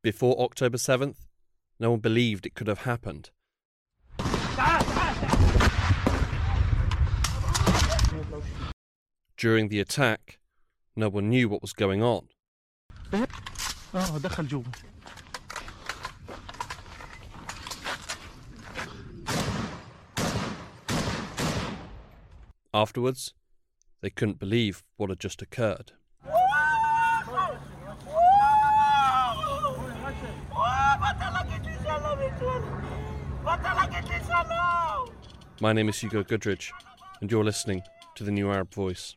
Before October 7th, no one believed it could have happened. During the attack, no one knew what was going on. Afterwards, they couldn't believe what had just occurred. My name is Hugo Goodridge, and you're listening to the New Arab Voice.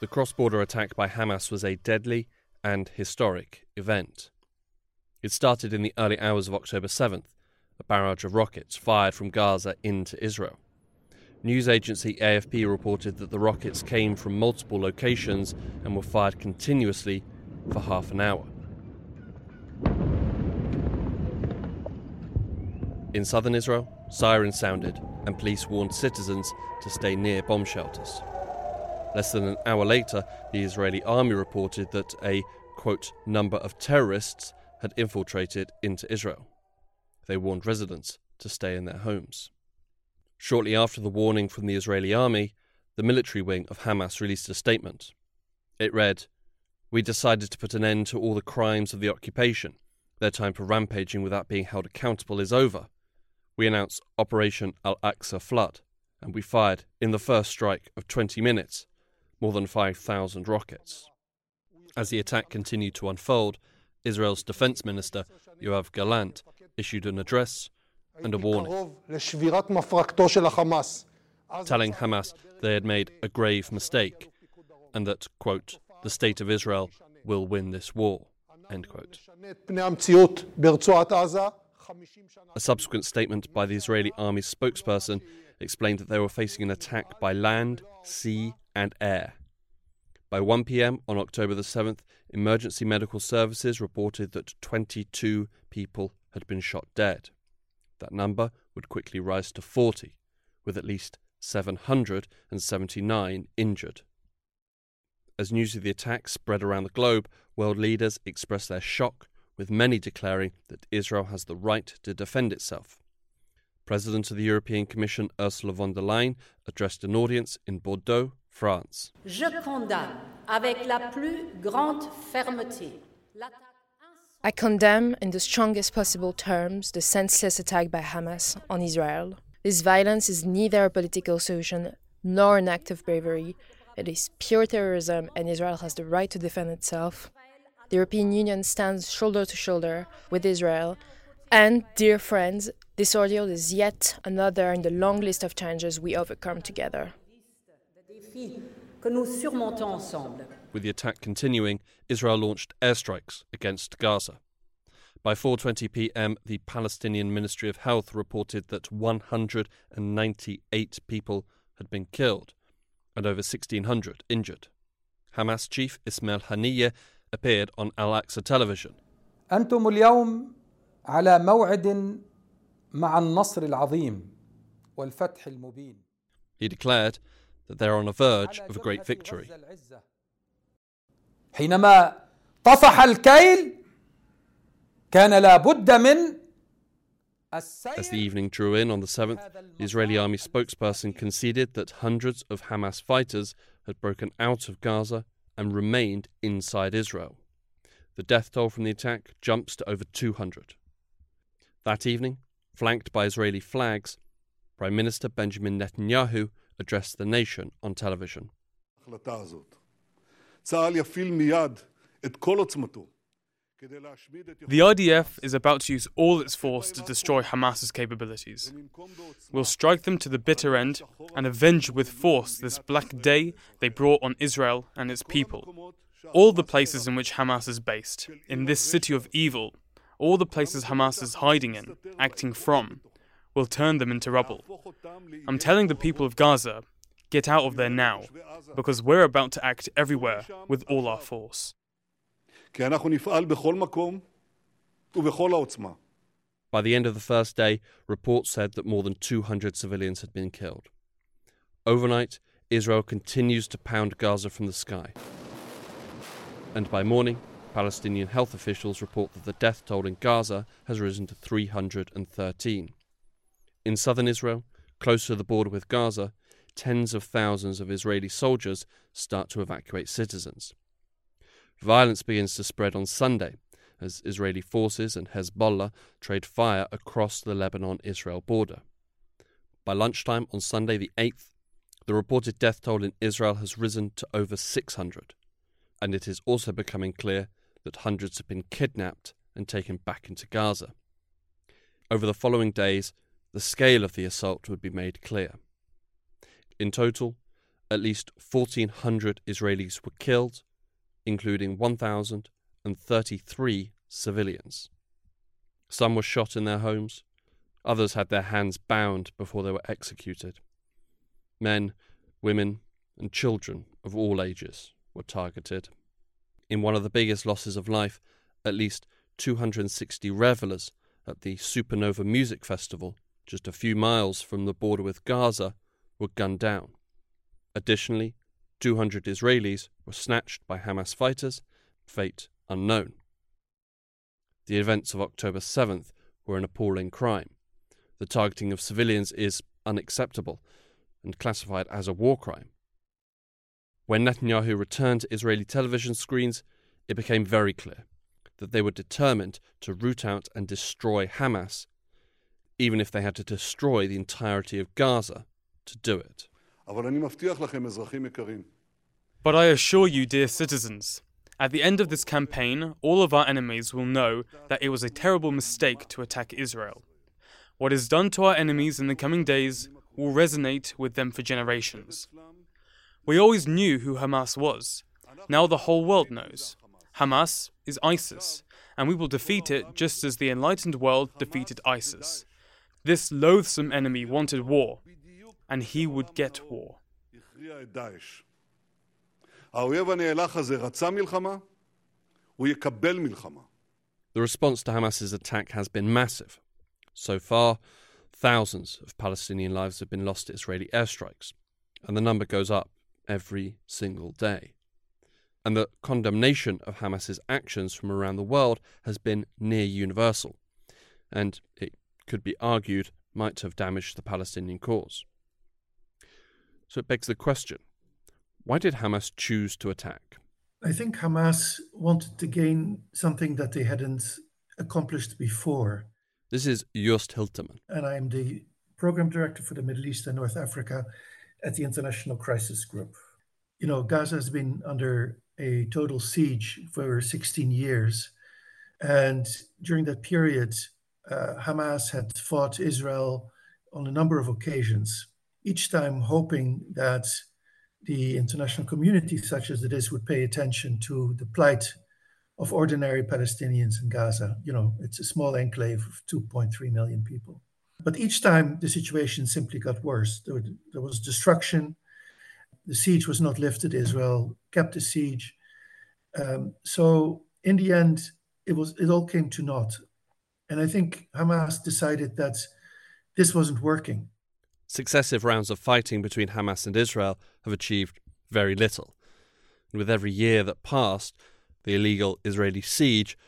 The cross border attack by Hamas was a deadly and historic event. It started in the early hours of October 7th, a barrage of rockets fired from Gaza into Israel. News agency AFP reported that the rockets came from multiple locations and were fired continuously for half an hour. In southern Israel, sirens sounded and police warned citizens to stay near bomb shelters. Less than an hour later, the Israeli army reported that a, quote, number of terrorists had infiltrated into Israel. They warned residents to stay in their homes. Shortly after the warning from the Israeli army, the military wing of Hamas released a statement. It read, We decided to put an end to all the crimes of the occupation. Their time for rampaging without being held accountable is over. We announced Operation Al Aqsa Flood, and we fired, in the first strike of 20 minutes, more than 5,000 rockets. As the attack continued to unfold, Israel's defense minister, Yoav Gallant, issued an address and a warning, telling Hamas they had made a grave mistake and that, quote, the state of Israel will win this war, end quote. A subsequent statement by the Israeli army's spokesperson explained that they were facing an attack by land, sea, and air. By 1 pm on October the 7th, emergency medical services reported that 22 people had been shot dead. That number would quickly rise to 40, with at least 779 injured. As news of the attack spread around the globe, world leaders expressed their shock, with many declaring that Israel has the right to defend itself. President of the European Commission Ursula von der Leyen addressed an audience in Bordeaux, France. Je condamne avec la plus grande fermeté I condemn in the strongest possible terms the senseless attack by Hamas on Israel. This violence is neither a political solution nor an act of bravery. It is pure terrorism, and Israel has the right to defend itself. The European Union stands shoulder to shoulder with Israel. And, dear friends, this ordeal is yet another in the long list of challenges we overcome together. With the attack continuing, Israel launched airstrikes against Gaza. By 4:20 p.m., the Palestinian Ministry of Health reported that 198 people had been killed and over 1600 injured. Hamas chief Ismail Haniyeh appeared on Al Aqsa television. أنتم اليوم على موعد مع النصر العظيم والفتح المبين. He declared that they're on the verge of a great victory. حينما طفح الكيل كان لابد من As the evening drew in on the 7th, the Israeli army spokesperson conceded that hundreds of Hamas fighters had broken out of Gaza and remained inside Israel. The death toll from the attack jumps to over 200. That evening, flanked by Israeli flags, Prime Minister Benjamin Netanyahu addressed the nation on television. The IDF is about to use all its force to destroy Hamas's capabilities. We'll strike them to the bitter end and avenge with force this black day they brought on Israel and its people. All the places in which Hamas is based, in this city of evil, all the places Hamas is hiding in, acting from, will turn them into rubble. I'm telling the people of Gaza, Get out of there now, because we're about to act everywhere with all our force. By the end of the first day, reports said that more than 200 civilians had been killed. Overnight, Israel continues to pound Gaza from the sky. And by morning, Palestinian health officials report that the death toll in Gaza has risen to 313. In southern Israel, close to the border with Gaza, tens of thousands of Israeli soldiers start to evacuate citizens. Violence begins to spread on Sunday as Israeli forces and Hezbollah trade fire across the Lebanon Israel border. By lunchtime on Sunday the 8th, the reported death toll in Israel has risen to over 600, and it is also becoming clear that hundreds have been kidnapped and taken back into Gaza. Over the following days, the scale of the assault would be made clear. In total, at least 1,400 Israelis were killed, including 1,033 civilians. Some were shot in their homes, others had their hands bound before they were executed. Men, women, and children of all ages were targeted. In one of the biggest losses of life, at least 260 revelers at the Supernova Music Festival, just a few miles from the border with Gaza, were gunned down. Additionally, 200 Israelis were snatched by Hamas fighters, fate unknown. The events of October 7th were an appalling crime. The targeting of civilians is unacceptable and classified as a war crime. When Netanyahu returned to Israeli television screens, it became very clear that they were determined to root out and destroy Hamas, even if they had to destroy the entirety of Gaza to do it. But I assure you, dear citizens, at the end of this campaign, all of our enemies will know that it was a terrible mistake to attack Israel. What is done to our enemies in the coming days will resonate with them for generations. We always knew who Hamas was. Now the whole world knows. Hamas is ISIS, and we will defeat it just as the enlightened world defeated ISIS. This loathsome enemy wanted war, and he would get war. The response to Hamas's attack has been massive. So far, thousands of Palestinian lives have been lost to Israeli airstrikes, and the number goes up every single day. And the condemnation of Hamas's actions from around the world has been near universal, and it could be argued might have damaged the Palestinian cause. So it begs the question why did Hamas choose to attack? I think Hamas wanted to gain something that they hadn't accomplished before. This is Joost Hiltermann. And I am the program director for the Middle East and North Africa at the International Crisis Group. You know, Gaza has been under a total siege for 16 years. And during that period, uh, Hamas had fought Israel on a number of occasions each time hoping that the international community, such as it is, would pay attention to the plight of ordinary Palestinians in Gaza. You know, it's a small enclave of 2.3 million people. But each time the situation simply got worse. There, was destruction. The siege was not lifted. Israel kept the siege. Um, so in the end, it was it all came to naught. And I think Hamas decided that this wasn't working successive rounds of fighting between Hamas and Israel have achieved very little. And with every year that passed, the illegal Israeli siege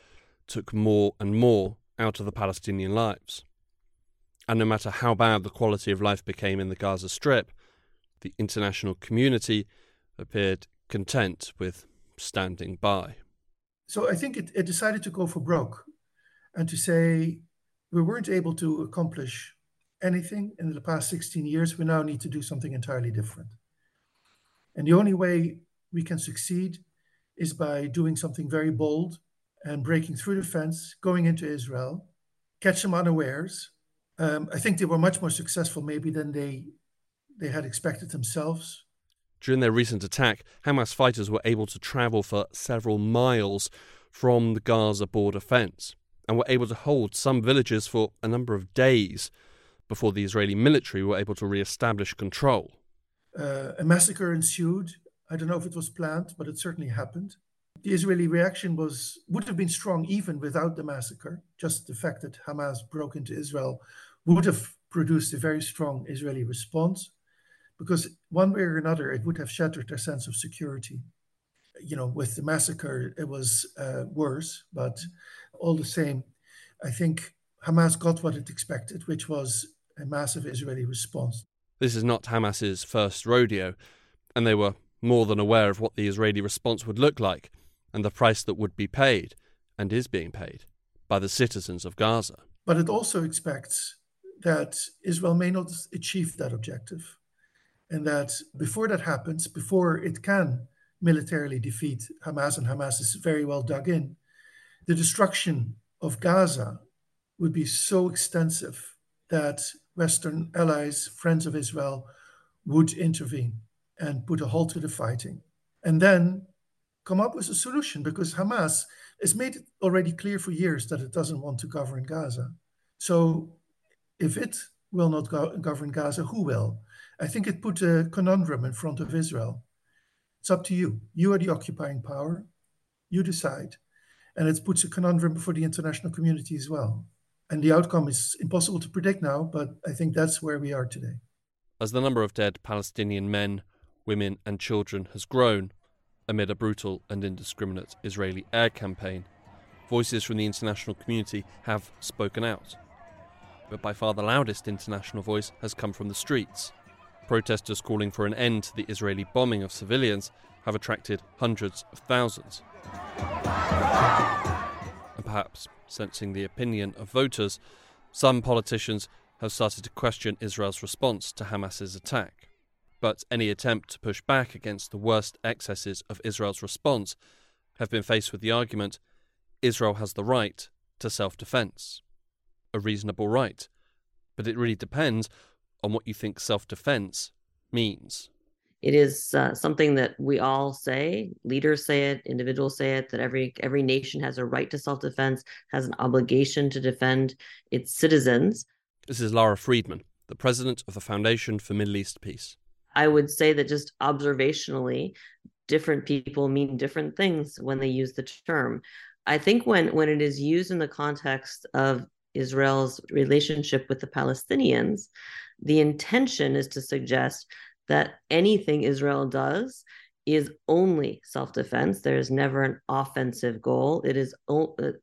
took more and more out of the Palestinian lives. And no matter how bad the quality of life became in the Gaza Strip, the international community appeared content with standing by. So I think it, it decided to go for broke and to say we weren't able to accomplish anything in the past 16 years, we now need to do something entirely different. And the only way we can succeed is by doing something very bold and breaking through the fence, going into Israel, catch them unawares. Um, I think they were much more successful, maybe, than they they had expected themselves. During their recent attack, Hamas fighters were able to travel for several miles from the Gaza border fence and were able to hold some villages for a number of days before the Israeli military were able to re-establish control. Uh, a massacre ensued. I don't know if it was planned, but it certainly happened. The Israeli reaction was would have been strong even without the massacre. Just the fact that Hamas broke into Israel would have produced a very strong Israeli response, because one way or another it would have shattered their sense of security. You know, with the massacre, it was uh, worse, but all the same, I think Hamas got what it expected, which was a massive Israeli response. This is not Hamas's first rodeo, and they were more than aware of what the Israeli response would look like and the price that would be paid, and is being paid, by the citizens of Gaza. But it also expects that Israel may not achieve that objective, and that before that happens, before it can militarily defeat Hamas, and Hamas is very well dug in, the destruction of Gaza would be so extensive that Western allies, friends of Israel, would intervene and put a halt to the fighting. And then come up with a solution because Hamas has made it already clear for years that it doesn't want to govern Gaza. So if it will not go- govern Gaza, who will? I think it put a conundrum in front of Israel. It's up to you. You are the occupying power. You decide. And it puts a conundrum for the international community as well. And the outcome is impossible to predict now, but I think that's where we are today. As the number of dead Palestinian men, women, and children has grown amid a brutal and indiscriminate Israeli air campaign, voices from the international community have spoken out. But by far the loudest international voice has come from the streets. Protesters calling for an end to the Israeli bombing of civilians have attracted hundreds of thousands. And perhaps sensing the opinion of voters, some politicians have started to question Israel's response to Hamas's attack. But any attempt to push back against the worst excesses of Israel's response have been faced with the argument Israel has the right to self defense. A reasonable right. But it really depends on what you think self defense means. It is uh, something that we all say. Leaders say it. Individuals say it. That every every nation has a right to self defense, has an obligation to defend its citizens. This is Lara Friedman, the president of the Foundation for Middle East Peace. I would say that just observationally, different people mean different things when they use the term. I think when when it is used in the context of Israel's relationship with the Palestinians, the intention is to suggest that anything Israel does is only self-defense. There is never an offensive goal. It is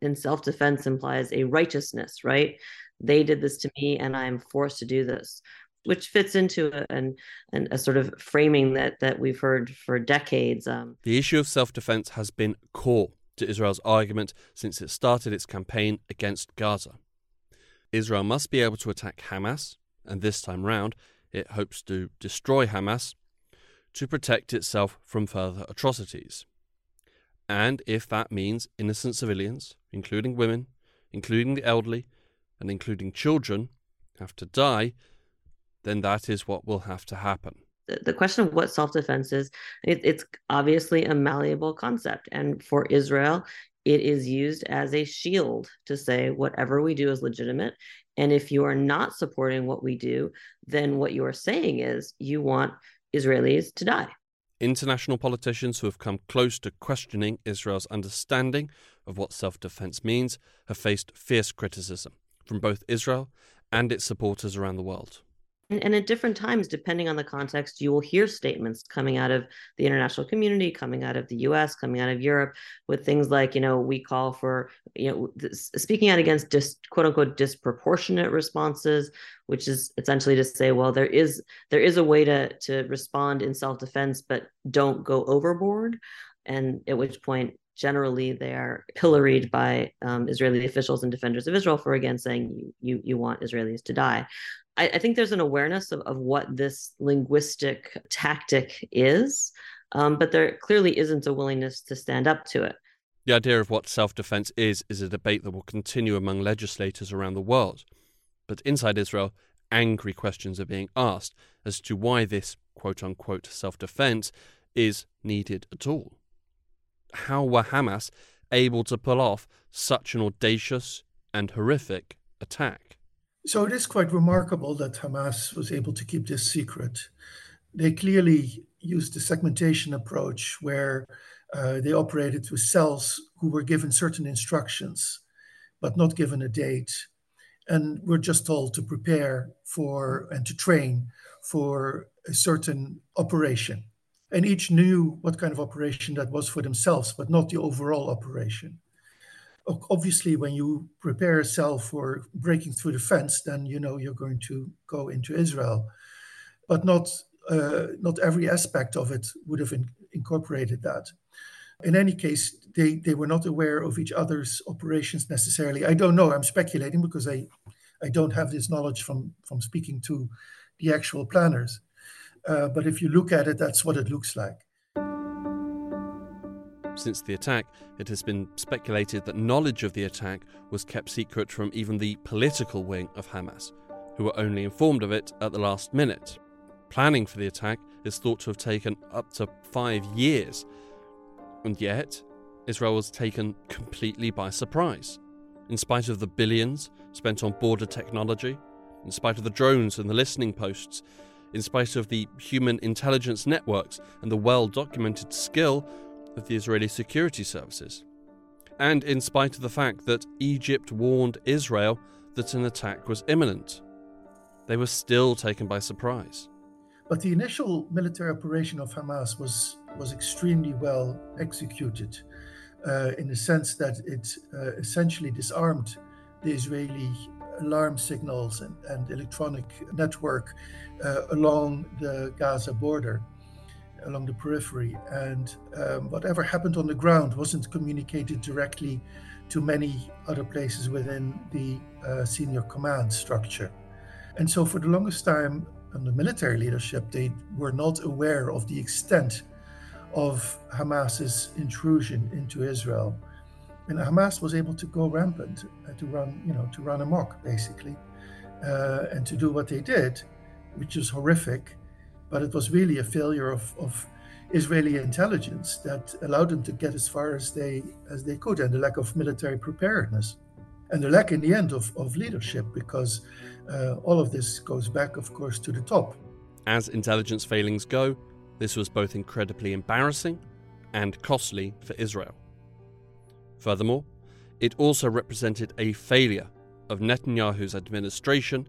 in self-defense implies a righteousness, right? They did this to me, and I am forced to do this, which fits into a, an, an, a sort of framing that that we've heard for decades. Um, the issue of self-defense has been core to Israel's argument since it started its campaign against Gaza. Israel must be able to attack Hamas, and this time round, it hopes to destroy Hamas to protect itself from further atrocities. And if that means innocent civilians, including women, including the elderly, and including children, have to die, then that is what will have to happen. The question of what self defense is, it, it's obviously a malleable concept. And for Israel, it is used as a shield to say whatever we do is legitimate and if you are not supporting what we do, then what you are saying is you want Israelis to die. International politicians who have come close to questioning Israel's understanding of what self defense means have faced fierce criticism from both Israel and its supporters around the world. And, at different times, depending on the context, you will hear statements coming out of the international community, coming out of the US, coming out of Europe, with things like, you know, we call for, you know, speaking out against dis, quote unquote disproportionate responses, which is essentially to say, well, there is there is a way to to respond in self-defense, but don't go overboard. And at which point generally they are pilloried by um, Israeli officials and defenders of Israel for again saying you, you you want Israelis to die. I, I think there's an awareness of, of what this linguistic tactic is, um, but there clearly isn't a willingness to stand up to it. The idea of what self defense is is a debate that will continue among legislators around the world. But inside Israel, angry questions are being asked as to why this quote unquote self defense is needed at all. How were Hamas able to pull off such an audacious and horrific attack? So it is quite remarkable that Hamas was able to keep this secret. They clearly used the segmentation approach where Uh, they operated with cells who were given certain instructions, but not given a date, and were just told to prepare for and to train for a certain operation. And each knew what kind of operation that was for themselves, but not the overall operation. Obviously, when you prepare a cell for breaking through the fence, then you know you're going to go into Israel. But not uh, not every aspect of it would have in, incorporated that. In any case, they, they were not aware of each other's operations necessarily. I don't know. I'm speculating because I, I don't have this knowledge from, from speaking to the actual planners. Uh, but if you look at it, that's what it looks like. Since the attack, it has been speculated that knowledge of the attack was kept secret from even the political wing of Hamas, who were only informed of it at the last minute. Planning for the attack is thought to have taken up to five years, and yet Israel was taken completely by surprise. In spite of the billions spent on border technology, in spite of the drones and the listening posts, in spite of the human intelligence networks and the well documented skill of the Israeli security services. And in spite of the fact that Egypt warned Israel that an attack was imminent, they were still taken by surprise. But the initial military operation of Hamas was, was extremely well executed uh, in the sense that it uh, essentially disarmed the Israeli alarm signals and, and electronic network uh, along the Gaza border, along the periphery. And um, whatever happened on the ground wasn't communicated directly to many other places within the uh, senior command structure. And so, for the longest time, under military leadership, they were not aware of the extent of Hamas's intrusion into Israel and Hamas was able to go rampant, uh, to run, you know, to run amok basically, uh, and to do what they did, which is horrific, but it was really a failure of, of Israeli intelligence that allowed them to get as far as they as they could, and the lack of military preparedness, and the lack in the end of, of leadership, because uh, all of this goes back, of course, to the top. As intelligence failings go, this was both incredibly embarrassing and costly for Israel. Furthermore, it also represented a failure of Netanyahu's administration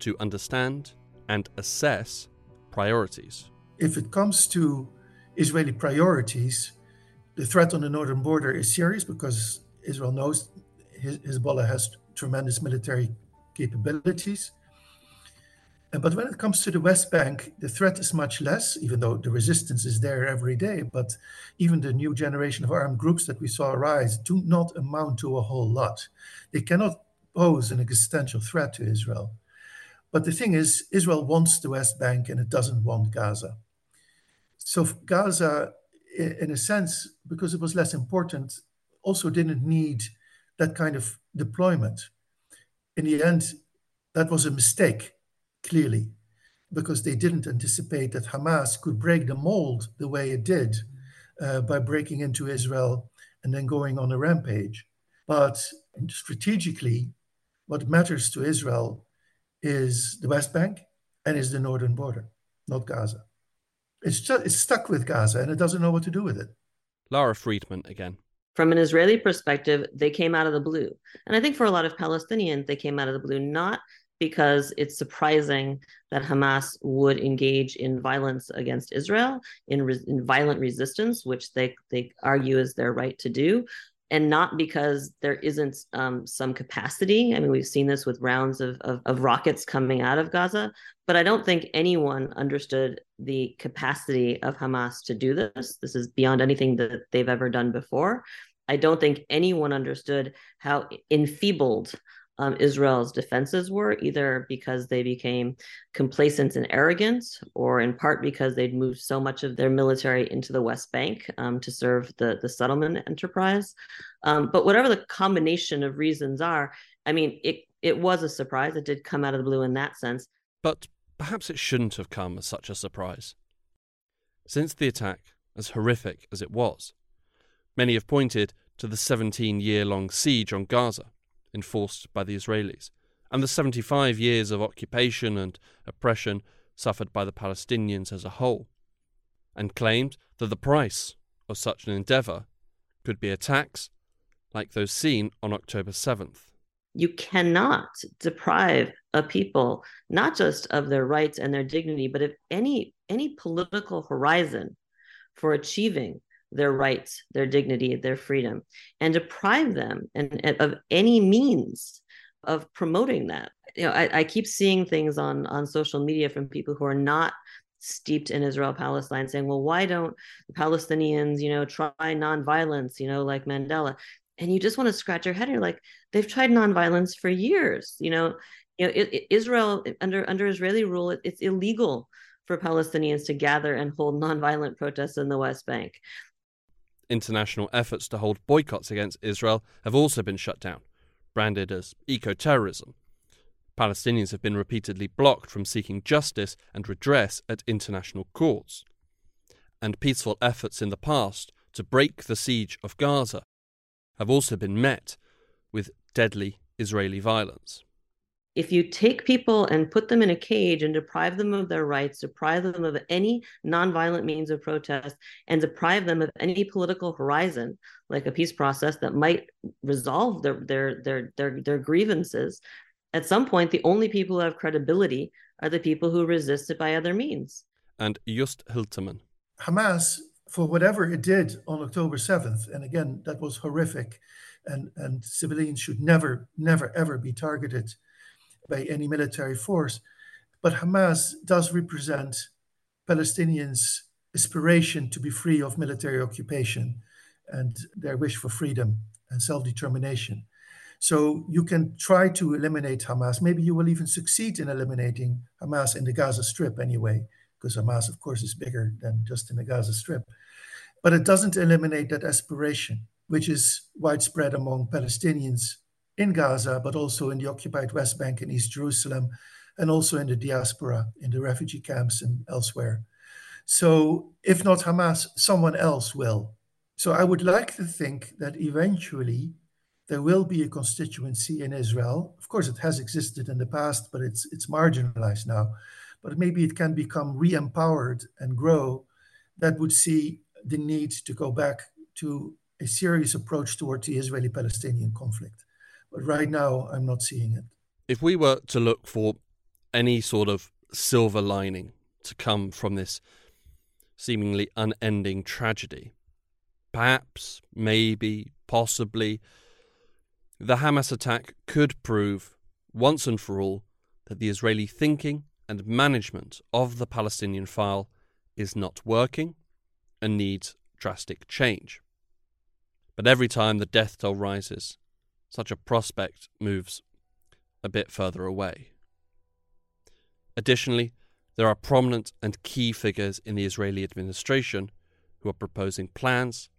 to understand and assess priorities. If it comes to Israeli priorities, the threat on the northern border is serious because Israel knows Hezbollah has tremendous military capabilities. Uh, but when it comes to the West Bank, the threat is much less, even though the resistance is there every day. But even the new generation of armed groups that we saw arise do not amount to a whole lot. They cannot pose an existential threat to Israel. But the thing is, Israel wants the West Bank and it doesn't want Gaza. So Gaza, in a sense, because it was less important, also didn't need that kind of deployment. In the end, that was a mistake clearly, because they didn't anticipate that Hamas could break the mold the way it did uh, by breaking into Israel and then going on a rampage. But strategically, what matters to Israel is the West Bank and is the northern border, not Gaza. It's just it's stuck with Gaza and it doesn't know what to do with it. Lara Friedman again. From an Israeli perspective, they came out of the blue. And I think for a lot of Palestinians, they came out of the blue not because it's surprising that Hamas would engage in violence against Israel, in, re- in violent resistance, which they, they argue is their right to do, and not because there isn't um, some capacity. I mean, we've seen this with rounds of, of, of, rockets coming out of Gaza, but I don't think anyone understood the capacity of Hamas to do this. This is beyond anything that they've ever done before. I don't think anyone understood how enfeebled um, Israel's defenses were, either because they became complacent and arrogant, or in part because they'd moved so much of their military into the West Bank um, to serve the, the settlement enterprise. Um, but whatever the combination of reasons are, I mean, it, it was a surprise. It did come out of the blue in that sense. But perhaps it shouldn't have come as such a surprise. Since the attack, as horrific as it was, many have pointed to the 17 year long siege on Gaza enforced by the Israelis, and the 75 years of occupation and oppression suffered by the Palestinians as a whole, and claimed that the price of such an endeavour could be attacks like those seen on October 7th. You cannot deprive a people not just of their rights and their dignity, but of any any political horizon for achieving their rights, their dignity, their freedom, and deprive them and, and of any means of promoting that. You know, I, I keep seeing things on on social media from people who are not steeped in Israel Palestine saying, well, why don't Palestinians, you know, try nonviolence, you know, like Mandela? And you just want to scratch your head. And you're like, they've tried nonviolence for years. You know, you know, it, it, Israel under under Israeli rule, it, it's illegal for Palestinians to gather and hold nonviolent protests in the West Bank. International efforts to hold boycotts against Israel have also been shut down, branded as eco terrorism. Palestinians have been repeatedly blocked from seeking justice and redress at international courts. And peaceful efforts in the past to break the siege of Gaza have also been met with deadly Israeli violence if you take people and put them in a cage and deprive them of their rights, deprive them of any nonviolent means of protest, and deprive them of any political horizon, like a peace process that might resolve their their their their, their grievances, at some point the only people who have credibility are the people who resist it by other means. And Joost Hiltermann. Hamas, for whatever it did on October 7th, and again, that was horrific, and, and civilians should never, never, ever be targeted by any military force. But Hamas does represent Palestinians' aspiration to be free of military occupation and their wish for freedom and self determination. So you can try to eliminate Hamas. Maybe you will even succeed in eliminating Hamas in the Gaza Strip anyway, because Hamas, of course, is bigger than just in the Gaza Strip. But it doesn't eliminate that aspiration, which is widespread among Palestinians in Gaza, but also in the occupied West Bank and East Jerusalem, and also in the diaspora, in the refugee camps and elsewhere. So, if not Hamas, someone else will. So, I would like to think that eventually there will be a constituency in Israel. Of course, it has existed in the past, but it's it's marginalized now. But maybe it can become re-empowered and grow. That would see the need to go back to a serious approach towards the Israeli-Palestinian conflict. But right now, I'm not seeing it. If we were to look for any sort of silver lining to come from this seemingly unending tragedy, perhaps, maybe, possibly, the Hamas attack could prove once and for all that the Israeli thinking and management of the Palestinian file is not working and needs drastic change. But every time the death toll rises, such a prospect moves a bit further away. Additionally, there are prominent and key figures in the Israeli administration who are proposing plans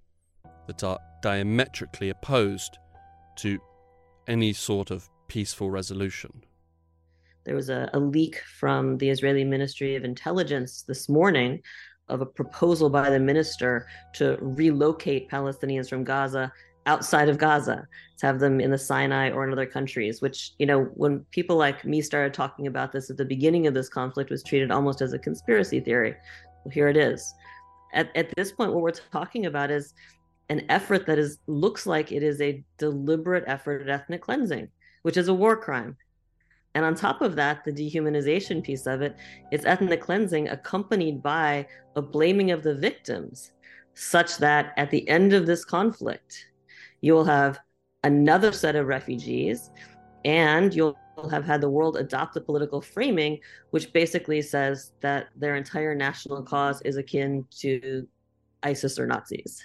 that are diametrically opposed to any sort of peaceful resolution. There was a, a, leak from the Israeli Ministry of Intelligence this morning of a proposal by the minister to relocate Palestinians from Gaza outside of Gaza, to have them in the Sinai or in other countries, which, you know, when people like me started talking about this at the beginning of this conflict was treated almost as a conspiracy theory. Well, here it is. At, at this point, what we're talking about is an effort that is looks like it is a deliberate effort at ethnic cleansing, which is a war crime. And on top of that, the dehumanization piece of it, it's ethnic cleansing accompanied by a blaming of the victims, such that at the end of this conflict, you will have another set of refugees, and you'll have had the world adopt the political framing, which basically says that their entire national cause is akin to ISIS or Nazis.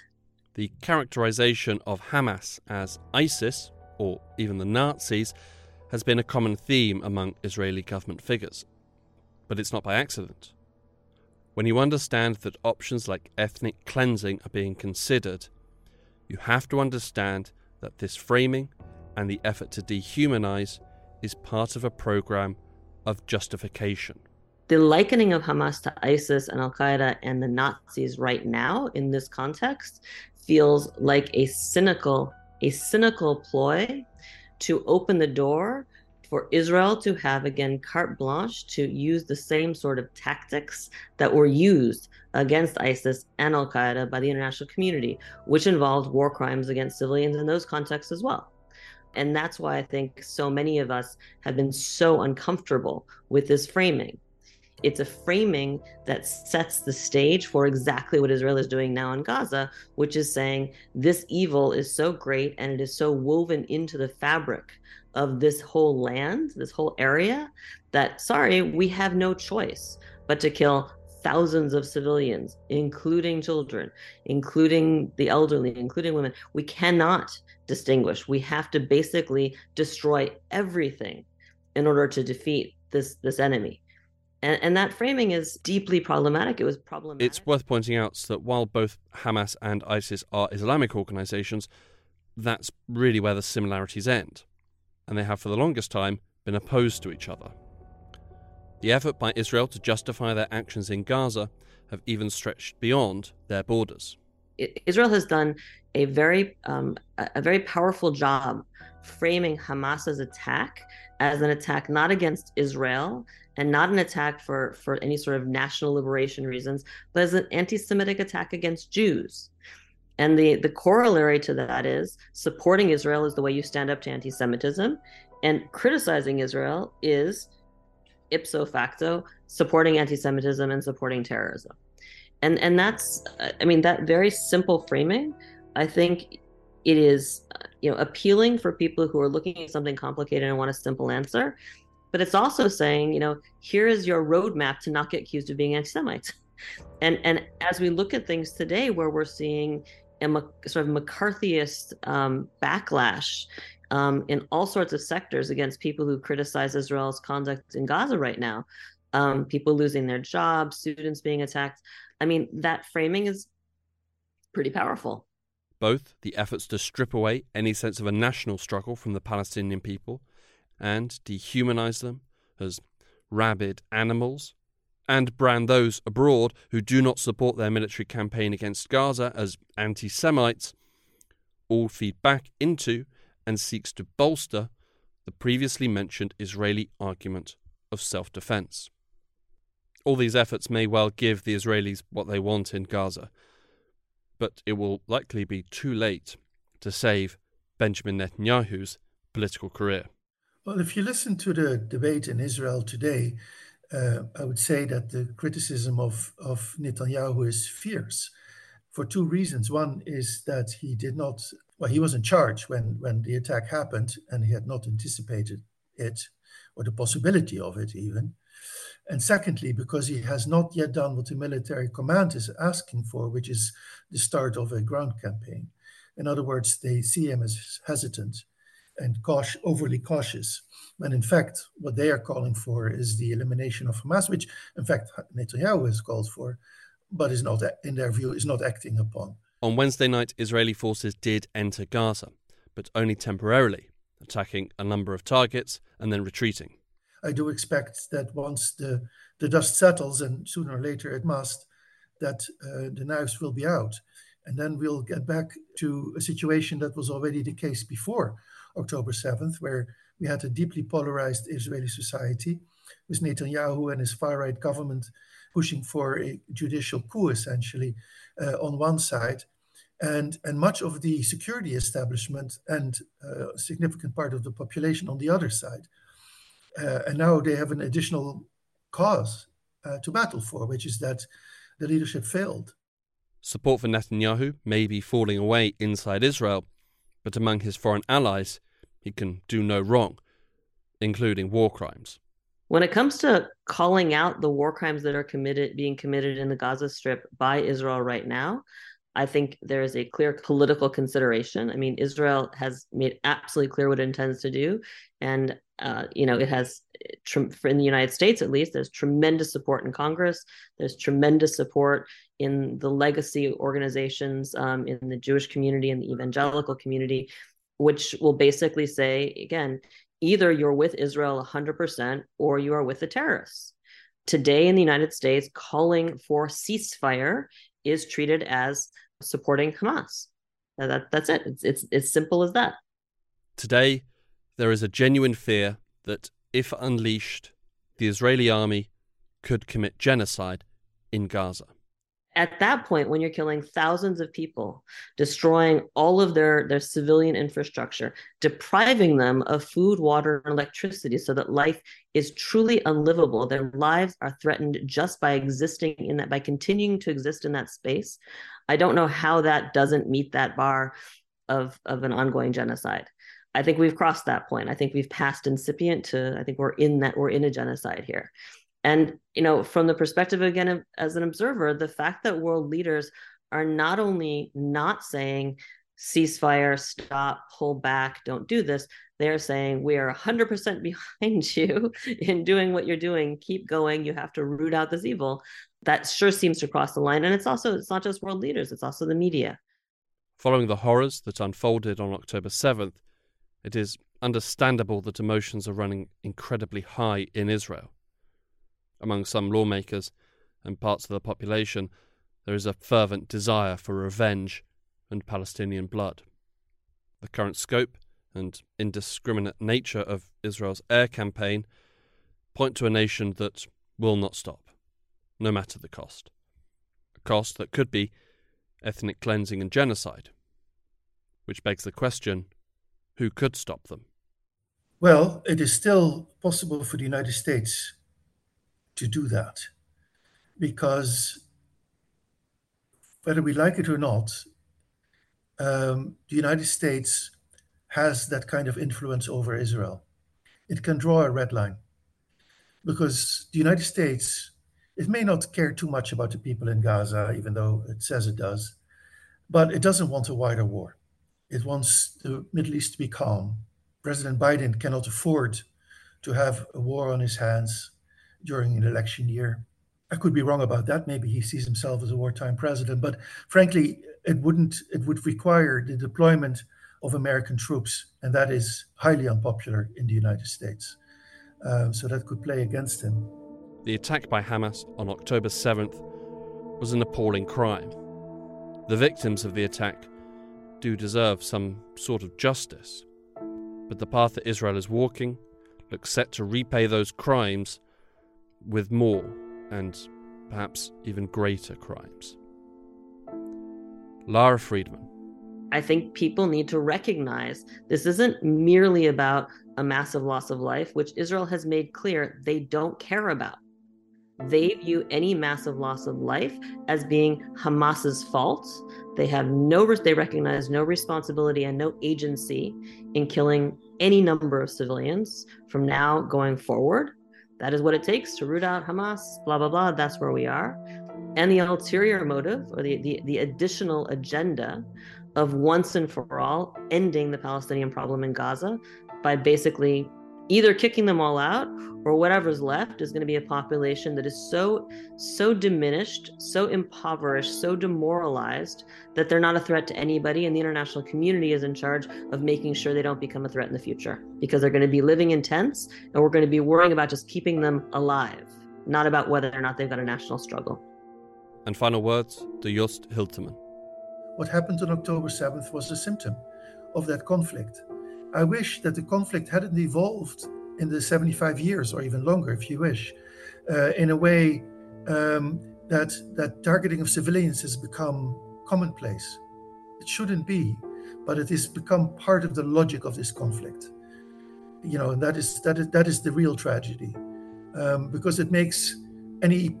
The characterization of Hamas as ISIS, or even the Nazis, has been a common theme among Israeli government figures. But it's not by accident. When you understand that options like ethnic cleansing are being considered, you have to understand that this framing and the effort to dehumanize is part of a program of justification. The likening of Hamas to ISIS and Al Qaeda and the Nazis right now in this context feels like a cynical, a cynical ploy to open the door for Israel to have again carte blanche to use the same sort of tactics that were used against ISIS and Al Qaeda by the international community, which involved war crimes against civilians in those contexts as well. And that's why I think so many of us have been so uncomfortable with this framing. It's a framing that sets the stage for exactly what Israel is doing now in Gaza, which is saying this evil is so great and it is so woven into the fabric of this whole land, this whole area, that sorry, we have no choice but to kill thousands of civilians, including children, including the elderly, including women. We cannot distinguish. We have to basically destroy everything in order to defeat this this enemy. And, and that framing is deeply problematic. It was problematic. It's worth pointing out that while both Hamas and ISIS are Islamic organizations, that's really where the similarities end and they have for the longest time been opposed to each other. The effort by Israel to justify their actions in Gaza have even stretched beyond their borders. Israel has done a very um, a very powerful job framing Hamas's attack as an attack not against Israel and not an attack for for any sort of national liberation reasons, but as an anti-Semitic attack against Jews. And the, the corollary to that is supporting Israel is the way you stand up to anti Semitism, and criticizing Israel is ipso facto supporting anti Semitism and supporting terrorism. And, and that's, I mean, that very simple framing, I think it is, you know, appealing for people who are looking at something complicated and want a simple answer. But it's also saying, you know, here is your roadmap to not get accused of being anti Semites. And and as we look at things today, where we're seeing a sort of McCarthyist um, backlash um, in all sorts of sectors against people who criticize Israel's conduct in Gaza right now. Um, people losing their jobs, students being attacked. I mean, that framing is pretty powerful. Both the efforts to strip away any sense of a national struggle from the Palestinian people and dehumanize them as rabid animals and brand those abroad who do not support their military campaign against Gaza as anti Semites, all feed back into and seeks to bolster the previously mentioned Israeli argument of self defense. All these efforts may well give the Israelis what they want in Gaza, but it will likely be too late to save Benjamin Netanyahu's political career. Well, if you listen to the debate in Israel today, uh, I would say that the criticism of, of Netanyahu is fierce for two reasons. One is that he did not, well, he was in charge when, when the attack happened and he had not anticipated it or the possibility of it even. And secondly, because he has not yet done what the military command is asking for, which is the start of a ground campaign. In other words, they see him as hesitant and cautious, overly cautious. When in fact, what they are calling for is the elimination of Hamas, which in fact Netanyahu has called for, but is not, in their view, is not acting upon. On Wednesday night, Israeli forces did enter Gaza, but only temporarily, attacking a number of targets and then retreating. I do expect that once the, the dust settles, and sooner or later it must, that uh, the knives will be out. And then we'll get back to a situation that was already the case before October 7th, where we had a deeply polarized Israeli society with Netanyahu and his far right government pushing for a judicial coup, essentially, uh, on one side. And, and much of the security establishment and uh, a significant part of the population on the other side. Uh, and now they have an additional cause uh, to battle for, which is that the leadership failed. Support for Netanyahu may be falling away inside Israel, but among his foreign allies, he can do no wrong, including war crimes. When it comes to calling out the war crimes that are committed being committed in the Gaza Strip by Israel right now, I think there is a clear political consideration. I mean, Israel has made absolutely clear what it intends to do, and uh, you know, it has in the United States at least. There's tremendous support in Congress. There's tremendous support in the legacy organizations um, in the Jewish community and the evangelical community which will basically say, again, either you're with Israel 100% or you are with the terrorists. Today in the United States, calling for ceasefire is treated as supporting Hamas. That, that's it. It's, it's as simple as that. Today, there is a genuine fear that if unleashed, the Israeli army could commit genocide in Gaza at that point when you're killing thousands of people destroying all of their their civilian infrastructure depriving them of food water and electricity so that life is truly unlivable their lives are threatened just by existing in that by continuing to exist in that space i don't know how that doesn't meet that bar of of an ongoing genocide. I think we've crossed that point. I think we've passed incipient to i think we're in that we're in a genocide here and, you know, from the perspective again of, as an observer, the fact that world leaders are not only not saying ceasefire, stop, pull back, don't do this, they're saying we are 100% behind you in doing what you're doing. Keep going. You have to root out this evil. That sure seems to cross the line. And it's also, it's not just world leaders, it's also the media. Following the horrors that unfolded on October 7th, it is understandable that emotions are running incredibly high in Israel among some lawmakers and parts of the population, there is a fervent desire for revenge and Palestinian blood. The current scope and indiscriminate nature of Israel's air campaign point to a nation that will not stop, no matter the cost. A cost that could be ethnic cleansing and genocide, which begs the question who could stop them? Well, it is still possible for the United States to do that because whether we like it or not, um, the United States has that kind of influence over Israel. It can draw a red line because the United States, it may not care too much about the people in Gaza, even though it says it does, but it doesn't want a wider war. It wants the Middle East to be calm. President Biden cannot afford to have a war on his hands during an election year. I could be wrong about that. Maybe he sees himself as a wartime president, but frankly, it wouldn't. It would require the deployment of American troops, and that is highly unpopular in the United States. Um, so that could play against him. The attack by Hamas on October 7th was an appalling crime. The victims of the attack do deserve some sort of justice, but the path that Israel is walking looks set to repay those crimes with more and perhaps even greater crimes. Lara Friedman. I think people need to recognize this isn't merely about a massive loss of life, which Israel has made clear they don't care about. They view any massive loss of life as being Hamas's fault. They have no, they recognize no responsibility and no agency in killing any number of civilians from now going forward. That is what it takes to root out Hamas, blah, blah, blah. That's where we are. And the ulterior motive or the, the, the additional agenda of once and for all ending the Palestinian problem in Gaza by basically either kicking them all out or whatever's left is going to be a population that is so so diminished so impoverished so demoralized that they're not a threat to anybody and the international community is in charge of making sure they don't become a threat in the future because they're going to be living in tents and we're going to be worrying about just keeping them alive not about whether or not they've got a national struggle. And final words to Joost Hiltermann what happened on october 7th was a symptom of that conflict I wish that the conflict hadn't evolved in the 75 years or even longer, if you wish, uh, in a way um, that that targeting of civilians has become commonplace. It shouldn't be, but it has become part of the logic of this conflict. You know, and that is that is that is the real tragedy, um, because it makes any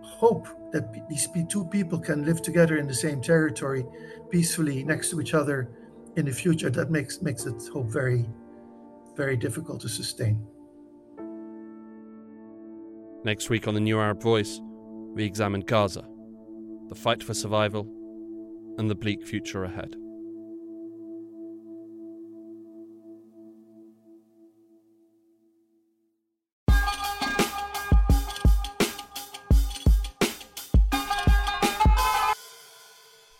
hope that these two people can live together in the same territory peacefully next to each other in the future, that makes makes it hope very, very difficult to sustain. Next week on the New Arab Voice, we examine Gaza, the fight for survival, and the bleak future ahead.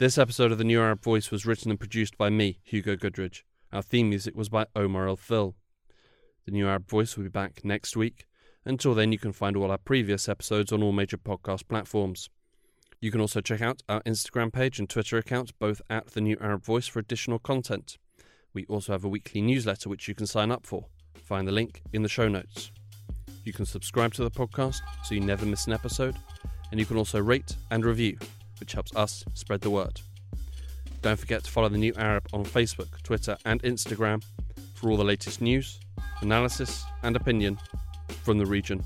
This episode of the New Arab Voice was written and produced by me, Hugo Goodridge. Our theme music was by Omar al-Fil. The New Arab Voice will be back next week. Until then, you can find all our previous episodes on all major podcast platforms. You can also check out our Instagram page and Twitter account, both at the New Arab Voice, for additional content. We also have a weekly newsletter which you can sign up for. Find the link in the show notes. You can subscribe to the podcast so you never miss an episode, and you can also rate and review, which helps us spread the word. Don't forget to follow the New Arab on Facebook, Twitter, and Instagram for all the latest news, analysis, and opinion from the region